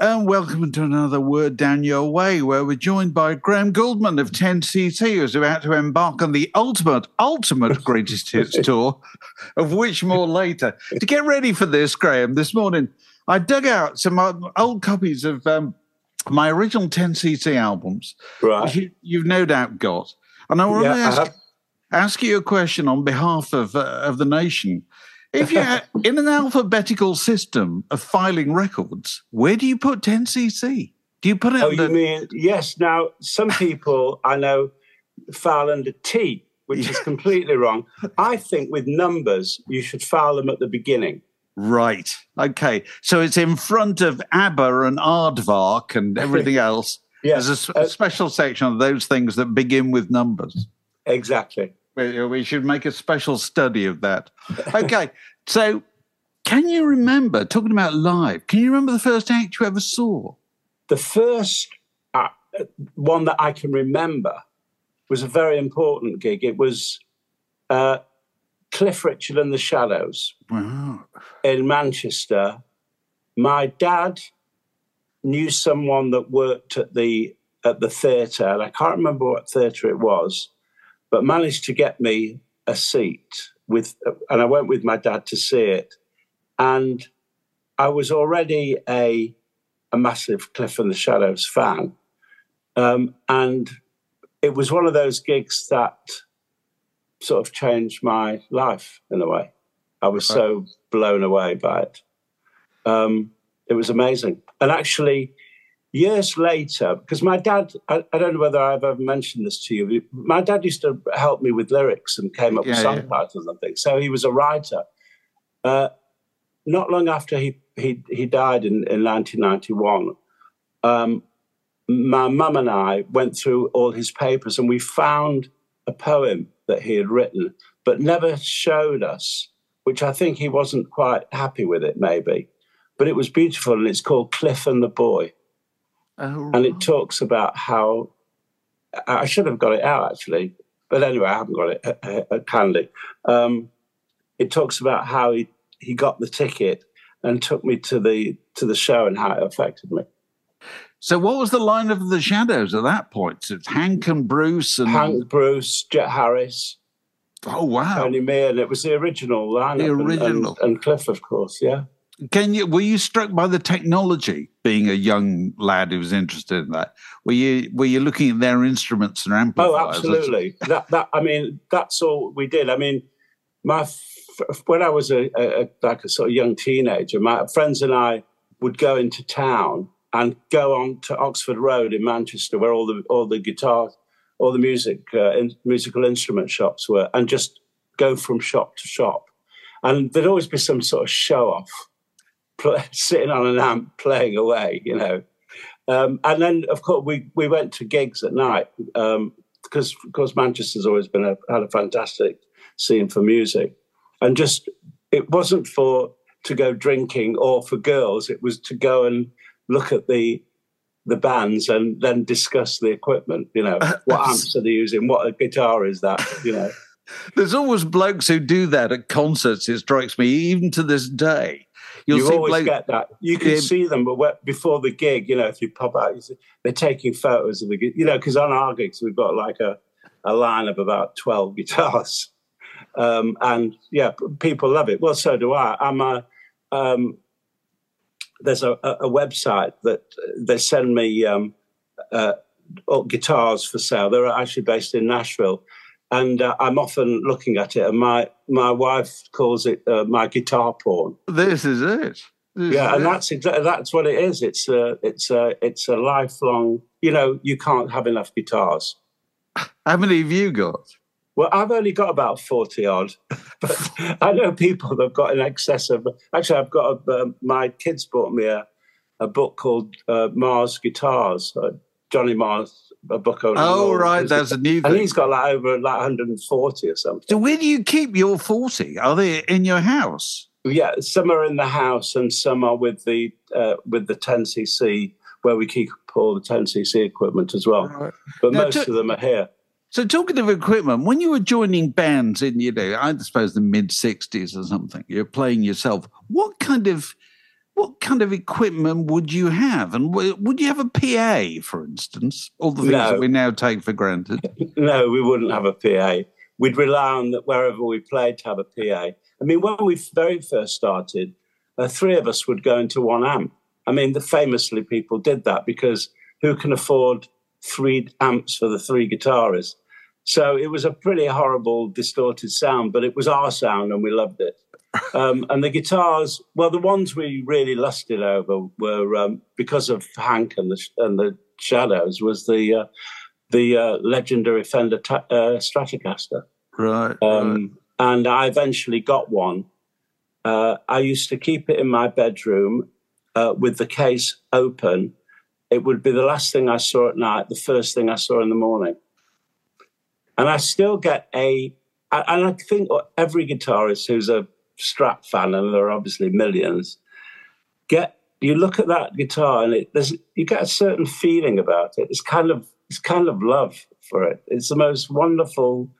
And welcome to another Word Down Your Way, where we're joined by Graham Gouldman of 10cc, who's about to embark on the ultimate, ultimate greatest hits tour, of which more later. To get ready for this, Graham, this morning, I dug out some old copies of um, my original 10cc albums, Right. you, you've no doubt got. And I want Yeah, to ask, have. ask you a question on behalf of, uh, of the nation. If you're in an alphabetical system of filing records, where do you put 10cc? Do you put it Oh, under? you mean yes? Now, some people I know file under T, which is completely wrong. I think with numbers, you should file them at the beginning. Right. Okay. So it's in front of ABBA and Aardvark and everything else. Yes, There's a s- uh, special section of those things that begin with numbers. exactly. We, we should make a special study of that. Okay. so can you remember, talking about live, can you remember the first act you ever saw? The first uh, one that I can remember was a very important gig. It was uh, Cliff Richard and the Shadows. Wow. in Manchester, my dad knew someone that worked at the at the theatre, and I can't remember what theatre it was, but managed to get me a seat with, and I went with my dad to see it, and I was already a a massive Cliff and the Shadows fan, um, and it was one of those gigs that sort of changed my life in a way. I was so blown away by it. Um, it was amazing. And actually, years later, because my dad, I, I don't know whether I've ever mentioned this to you, my dad used to help me with lyrics and came up with Yeah, song yeah. titles and things. So he was a writer. Uh, not long after he, he, he died in, in 1991, um, my mum and I went through all his papers and we found a poem that he had written, but never showed us, which I think he wasn't quite happy with it, maybe. But it was beautiful and it's called Cliff and the Boy. Oh, And it talks about how I I should have got it out actually, but anyway, I haven't got it uh, uh, uh, handy. Um, it talks about how he, he got the ticket and took me to the to the show and how it affected me. so what was the line of the shadows at that point? So it's Hank and Bruce and Hank Bruce, Jet Harris, oh wow. Tony Meehan. It was the original lineup. The and- and- original. And, Cliff, of course, yeah. Can you were you struck by the technology? Being a young lad who was interested in that, were you were you looking at their instruments and amplifiers? Oh, absolutely. that that I mean, that's all we did. I mean, my when I was a, a, a like a sort of young teenager, my friends and I would go into town and go on to Oxford Road in Manchester, where all the all the guitar, all the music, uh, in, musical instrument shops were, and just go from shop to shop, and there'd always be some sort of show off, pl- sitting on an amp playing away, you know. Um, and then, of course, we, we went to gigs at night um, because, of course, Manchester's always been a, had a fantastic scene for music. And just, it wasn't for to go drinking or for girls, it was to go and look at the the bands and then discuss the equipment. You know, what amps are they using? What a guitar is that? You know. There's always blokes who do that at concerts. It strikes me, even to this day. You'll you always get that. You can yeah. see them, but before the gig, you know, if you pop out, see, they're taking photos of the gig. You know, because on our gigs we've got like a, a line of about twelve guitars, um, and yeah, people love it. Well, so do I. I'm a um, there's a, a, website that they send me um, uh, guitars for sale. They're actually based in Nashville, and uh, I'm often looking at it. And my my wife calls it uh, my guitar porn. This is it. This yeah, is and it. that's exactly that's what it is. It's a it's a it's a lifelong. You know, you can't have enough guitars. How many have you got? Well, I've only got about 40 odd, but I know people that have got in excess of. Actually, I've got a, um, my kids bought me a, a book called uh, Marr's Guitars, uh, Johnny Marr's a book on. Oh, right, that's a new thing. And he's got like over like 140 or something. So, where do you keep your 40? Are they in your house? Yeah, some are in the house and some are with the uh, with the 10cc where we keep all the 10cc equipment as well. Right. But now, most to- of them are here. So, talking of equipment, when you were joining bands in, you know, I suppose the mid '60s or something, you're playing yourself. What kind of what kind of equipment would you have? And would you have a PA, for instance? All the things no. that we now take for granted. no, we wouldn't have a PA. We'd rely on that wherever we played to have a PA. I mean, when we very first started, uh, three of us would go into one amp. I mean, the, famously, people did that because who can afford three amps for the three guitarists? So it was a pretty horrible, distorted sound, but it was our sound and we loved it. Um, and the guitars, well, the ones we really lusted over were um, because of Hank and the, and the Shadows was the uh, the uh, legendary Fender ta- uh, Stratocaster. Right, um, right. And I eventually got one. Uh, I used to keep it in my bedroom uh, with the case open. It would be the last thing I saw at night, the first thing I saw in the morning. And I still get a, and I think every guitarist who's a Strat fan, and there are obviously millions, get you look at that guitar and it, there's you get a certain feeling about it. It's kind of it's kind of love for it. It's the most wonderful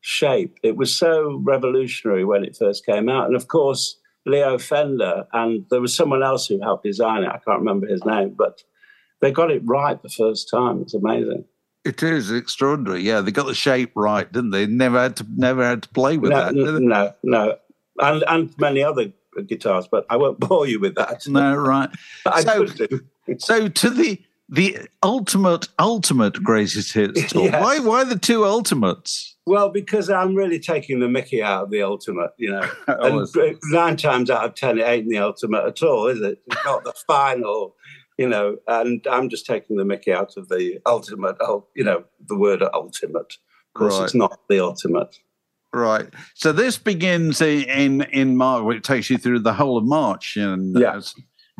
shape. It was so revolutionary when it first came out, and of course Leo Fender and there was someone else who helped design it. I can't remember his name, but they got it right the first time. It's amazing. It is extraordinary. Yeah, they got the shape right, didn't they? Never had to never had to play with no, that. No, no, and and many other guitars, but I won't bore you with that. No, right. so, so to the the ultimate ultimate greatest hits tour. Yes. Why why the two ultimates? Well, because I'm really taking the Mickey out of the ultimate, you know. and nine times out of ten, it ain't the ultimate at all, is it? It's not the final you know, and I'm just taking the Mickey out of the ultimate, you know, the word ultimate. Of course, right. it's not the ultimate. Right. So this begins in in March. It takes you through the whole of March, and yeah. Uh,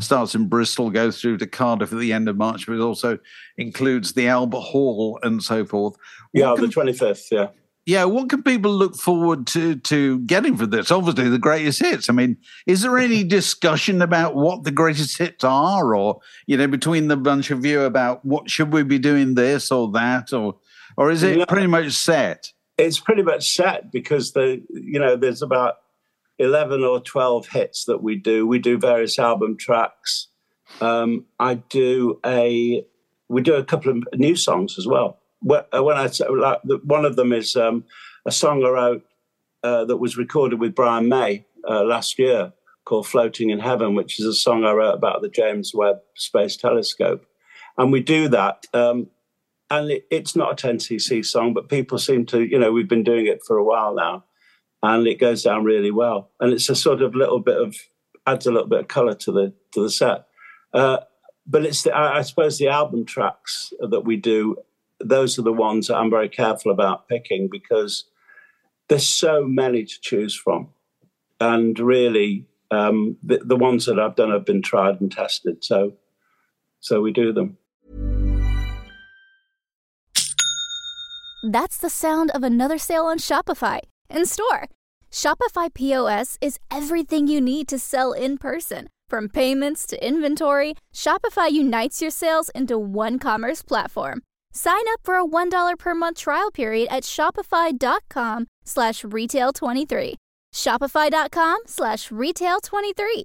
starts in Bristol, goes through to Cardiff at the end of March, but it also includes the Albert Hall and so forth. What yeah, can, the twenty fifth. Yeah yeah, what can people look forward to to getting for this? Obviously, the greatest hits. I mean, is there any discussion about what the greatest hits are, or you know, between the bunch of you about what should we be doing this or that, or or is it pretty much set? It's pretty much set because the you know there's about eleven or twelve hits that we do. We do various album tracks. Um, I do a we do a couple of new songs as well. Uh, when I like one of them is um, a song I wrote uh, that was recorded with Brian May uh, last year called "Floating in Heaven," which is a song I wrote about the James Webb Space Telescope, and we do that. Um, and it, it's not a 10cc song, but people seem to, you know, we've been doing it for a while now, and it goes down really well. And it's a sort of little bit of adds a little bit of color to the to the set. Uh, but it's the, I, I suppose the album tracks that we do those are the ones that I'm very careful about picking because there's so many to choose from. And really, um, the, the ones that I've done have been tried and tested. So, so we do them. That's the sound of another sale on Shopify in store. Shopify POS is everything you need to sell in person. From payments to inventory, Shopify unites your sales into one commerce platform Sign up for a $1 per month trial period at shopify.com slash retail23. Shopify.com slash retail23.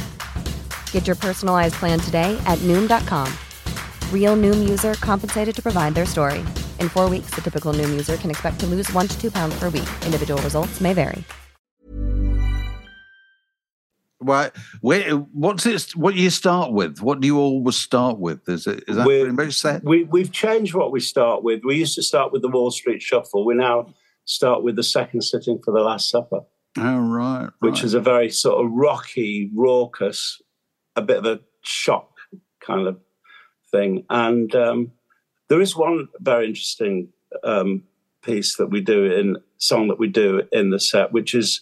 Get your personalized plan today at Noom.com. Real Noom user compensated to provide their story. In four weeks, the typical Noom user can expect to lose one to two pounds per week. Individual results may vary. Right. Where, what's it? What do you start with? What do you always start with? Is it is that We're- pretty much set? We, we've changed what we start with. We used to start with the Wall Street Shuffle. We now start with the second sitting for the Last Supper, Oh right. which is a very sort of rocky, raucous, a bit of a shock kind of thing. And um, there is one very interesting um, piece that we do in song that we do in the set, which is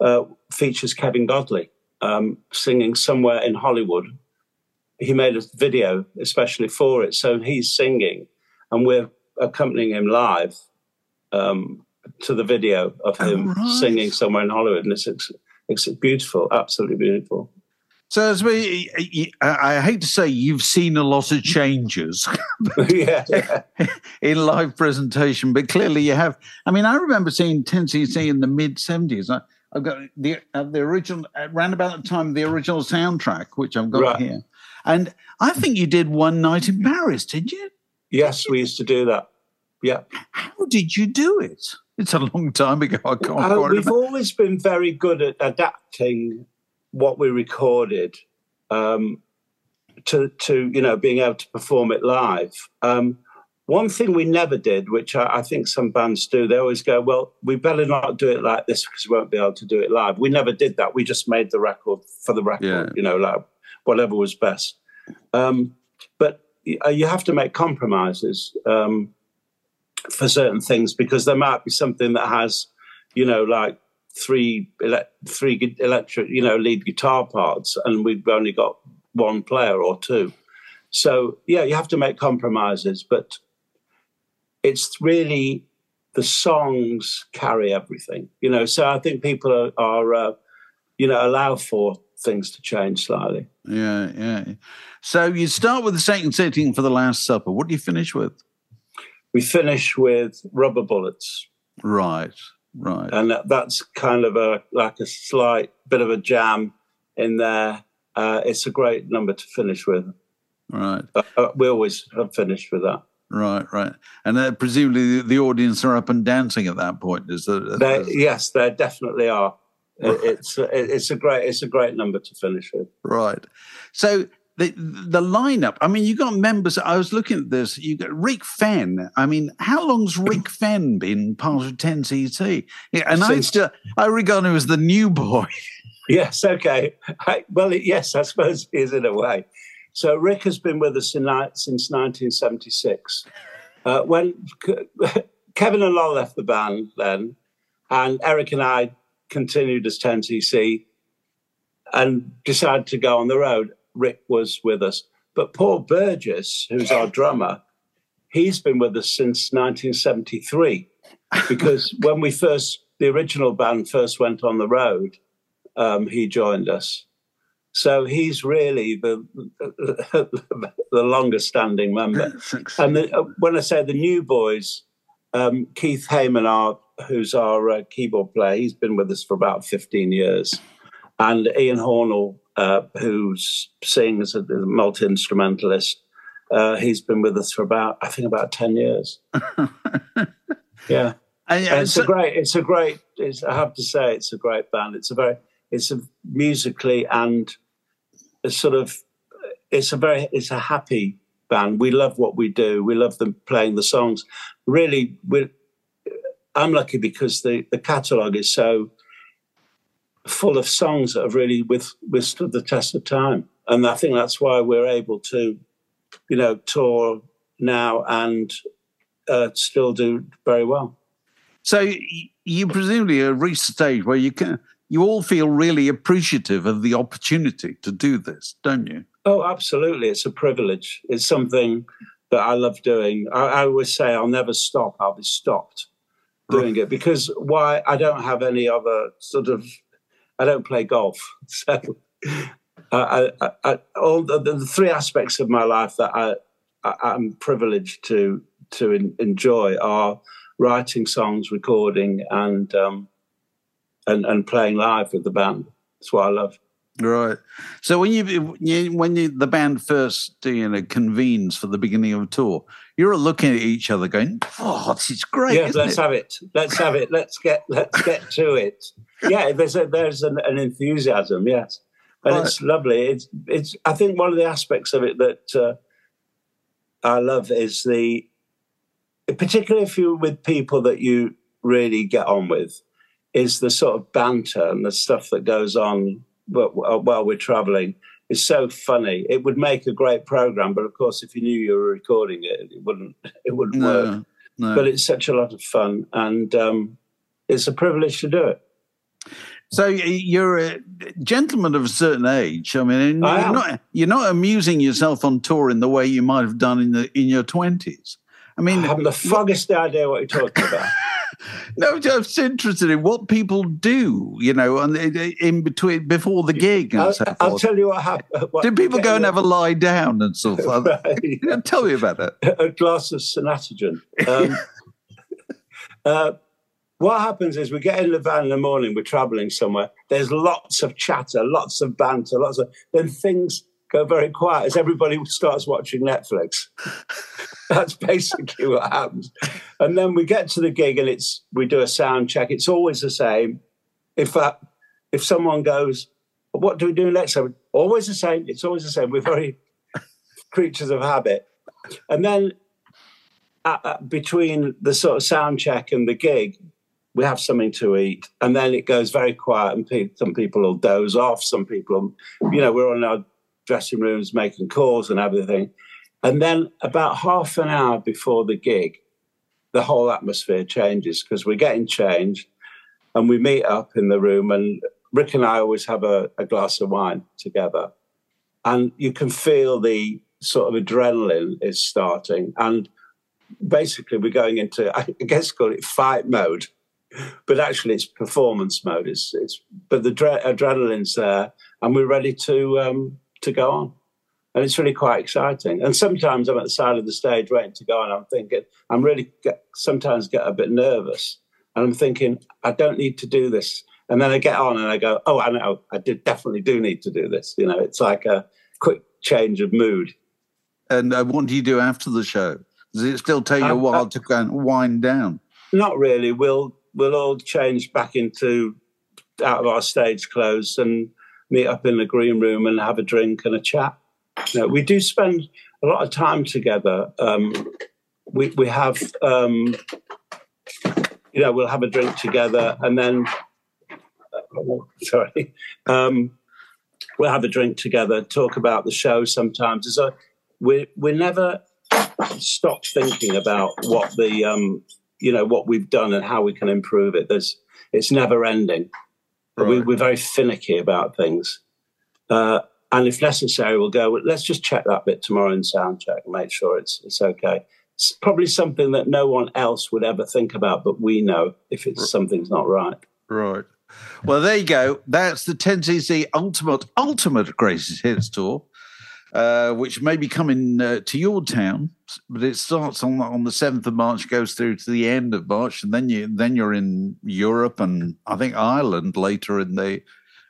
uh, features Kevin Godley um, singing somewhere in Hollywood. He made a video especially for it, so he's singing, and we're accompanying him live um, to the video of him right. singing somewhere in Hollywood, and it's, it's beautiful, absolutely beautiful. So as we, I hate to say, you've seen a lot of changes yeah, yeah. in live presentation, but clearly you have. I mean, I remember seeing 10cc in the mid 70s. I, I've got the uh, the original around about the time the original soundtrack, which I've got Right. here, and I think you did one night in Paris, did you? Yes, we used to do that. Yeah. How did you do it? It's a long time ago. I can't Uh, we've always been very good at adapting what we recorded um, to, to, you know, being able to perform it live. Um, one thing we never did, which I, I think some bands do, they always go, well, we better not do it like this because we won't be able to do it live. We never did that. We just made the record for the record, Yeah. you know, like whatever was best. Um, but uh, you have to make compromises um, for certain things because there might be something that has, you know, like three ele- three electric, you know, lead guitar parts, and we've only got one player or two. So yeah, you have to make compromises, but it's really the songs carry everything, you know. So I think people are, are uh, you know, allow for things to change slightly. Yeah, yeah. So you start with the second sitting for the Last Supper. What do you finish with? We finish with rubber bullets. Right, right. and that's kind of a like a slight bit of a jam in there. Uh, it's a great number to finish with. Right, Uh, uh, we always have finished with that. right, right. And uh, presumably the, the audience are up and dancing at that point. Is that? There, yes, there definitely are. It, it's it, it's a great it's a great number to finish with. Right. So the the lineup. I mean, you got members. I was looking at this. You got Rick Fenn. I mean, how long's Rick Fenn been part of 10cc? Yeah, and I still I regard him as the new boy. Yes, okay. I, well, yes, I suppose he is in a way. So Rick has been with us in, since 1976. Uh, when Kevin and Lol left the band then, and Eric and I continued as 10cc and decided to go on the road, Rick was with us. But Paul Burgess, who's our drummer, he's been with us since 1973 because when we first, the original band first went on the road, um, he joined us. So he's really the the longest standing member. And the, uh, when I say the new boys, um, Keith Hayman, our who's our uh, keyboard player, he's been with us for about 15 years. And Iain Hornal, uh, who sings as a multi instrumentalist, uh, he's been with us for about, I think, about 10 years. yeah. And, and it's so, a great, it's a great, it's, I have to say, it's a great band. It's a very, it's a musically and a sort of, it's a very, it's a happy band. We love what we do. We love them playing the songs. Really, we I'm lucky because the, the catalogue is so full of songs that have really with, withstood the test of time. And I think that's why we're able to, you know, tour now and uh, still do very well. So you presumably have reached a stage where you can, you all feel really appreciative of the opportunity to do this, don't you? Oh, absolutely. It's a privilege. It's something that I love doing. I, I always say I'll never stop. I'll be stopped doing it because why? I don't have any other sort of. I don't play golf, so I, I, all the, the, three aspects of my life that I, I am privileged to to in, enjoy are writing songs, recording, and um, and and playing live with the band. That's what I love. Right. So when you, when you, the band first you know convenes for the beginning of a tour, you're looking at each other going, "Oh, this is great." Yeah, let's it? have it. Let's have it. Let's get let's get to it. Yeah, there's a, there's an, an enthusiasm. Yes, and right. it's lovely. It's it's. I think one of the aspects of it that uh, I love is the, particularly if you're with people that you really get on with, is the sort of banter and the stuff that goes on while we're traveling is so funny. It would make a great program, but of course, if you knew you were recording it, it wouldn't it wouldn't no, work. No. But it's such a lot of fun, and um, it's a privilege to do it. So you're a gentleman of a certain age. I mean, you're not you're not amusing yourself on tour in the way you might have done in the in your twenties. I mean, I haven't the foggiest idea what you're talking about. no, I'm just interested in what people do, you know, and in between before the gig. I'll, so I'll tell you what happened. Do people go and have a lie down and stuff? right. Tell me about it. A glass of Sanatogen. Um, uh, what happens is we get in the van in the morning, we're traveling somewhere. There's lots of chatter, lots of banter, lots of then things go very quiet as everybody starts watching Netflix. That's basically what happens. And then we get to the gig and it's we do a sound check. It's always the same. If uh, if someone goes, "What do we do next?" time? Always the same. It's always the same. We're very creatures of habit. And then uh, uh, between the sort of sound check and the gig, we have something to eat, and then it goes very quiet, and pe- some people will doze off. Some people, you know, we're on our dressing rooms making calls and everything. And then about half an hour before the gig, the whole atmosphere changes because we're getting changed and we meet up in the room. And Rick and I always have a, a glass of wine together. And you can feel the sort of adrenaline is starting. And basically, we're going into, I guess, call it fight mode but actually it's performance mode. It's it's but the dre- adrenaline's there, and we're ready to um, to go on. And it's really quite exciting. And sometimes I'm at the side of the stage waiting to go on. I'm thinking, I'm really get, sometimes get a bit nervous. And I'm thinking, I don't need to do this. And then I get on and I go, oh, I know, I did, definitely do need to do this. You know, it's like a quick change of mood. And uh, what do you do after the show? Does it still take you a um, while uh, to go and wind down? Not really. We'll we'll all change back into out of our stage clothes and meet up in the green room and have a drink and a chat. You know, we do spend a lot of time together. Um, we we have um, you know we'll have a drink together and then sorry um, we'll have a drink together, talk about the show. Sometimes so we we never stop thinking about what the um, you know what we've done and how we can improve it. There's it's never ending. Right. We, are very finicky about things. Uh, and if necessary, we'll go, well, let's just check that bit tomorrow in sound check and make sure it's, it's okay. It's probably something that no one else would ever think about, but we know if it's something's not right. Right. Well, there you go. That's the 10cc Ultimate, Ultimate Greatest Hits Tour. Uh, which may be coming uh, to your town, but it starts on on the seventh of March, goes through to the end of March, and then you then you're in Europe and I think Ireland later in the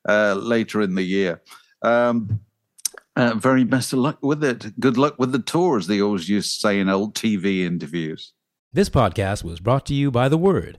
uh, later in the year. Um, uh, very best of luck with it. Good luck with the tour, as they always used to say in old TV interviews. This podcast was brought to you by The Word.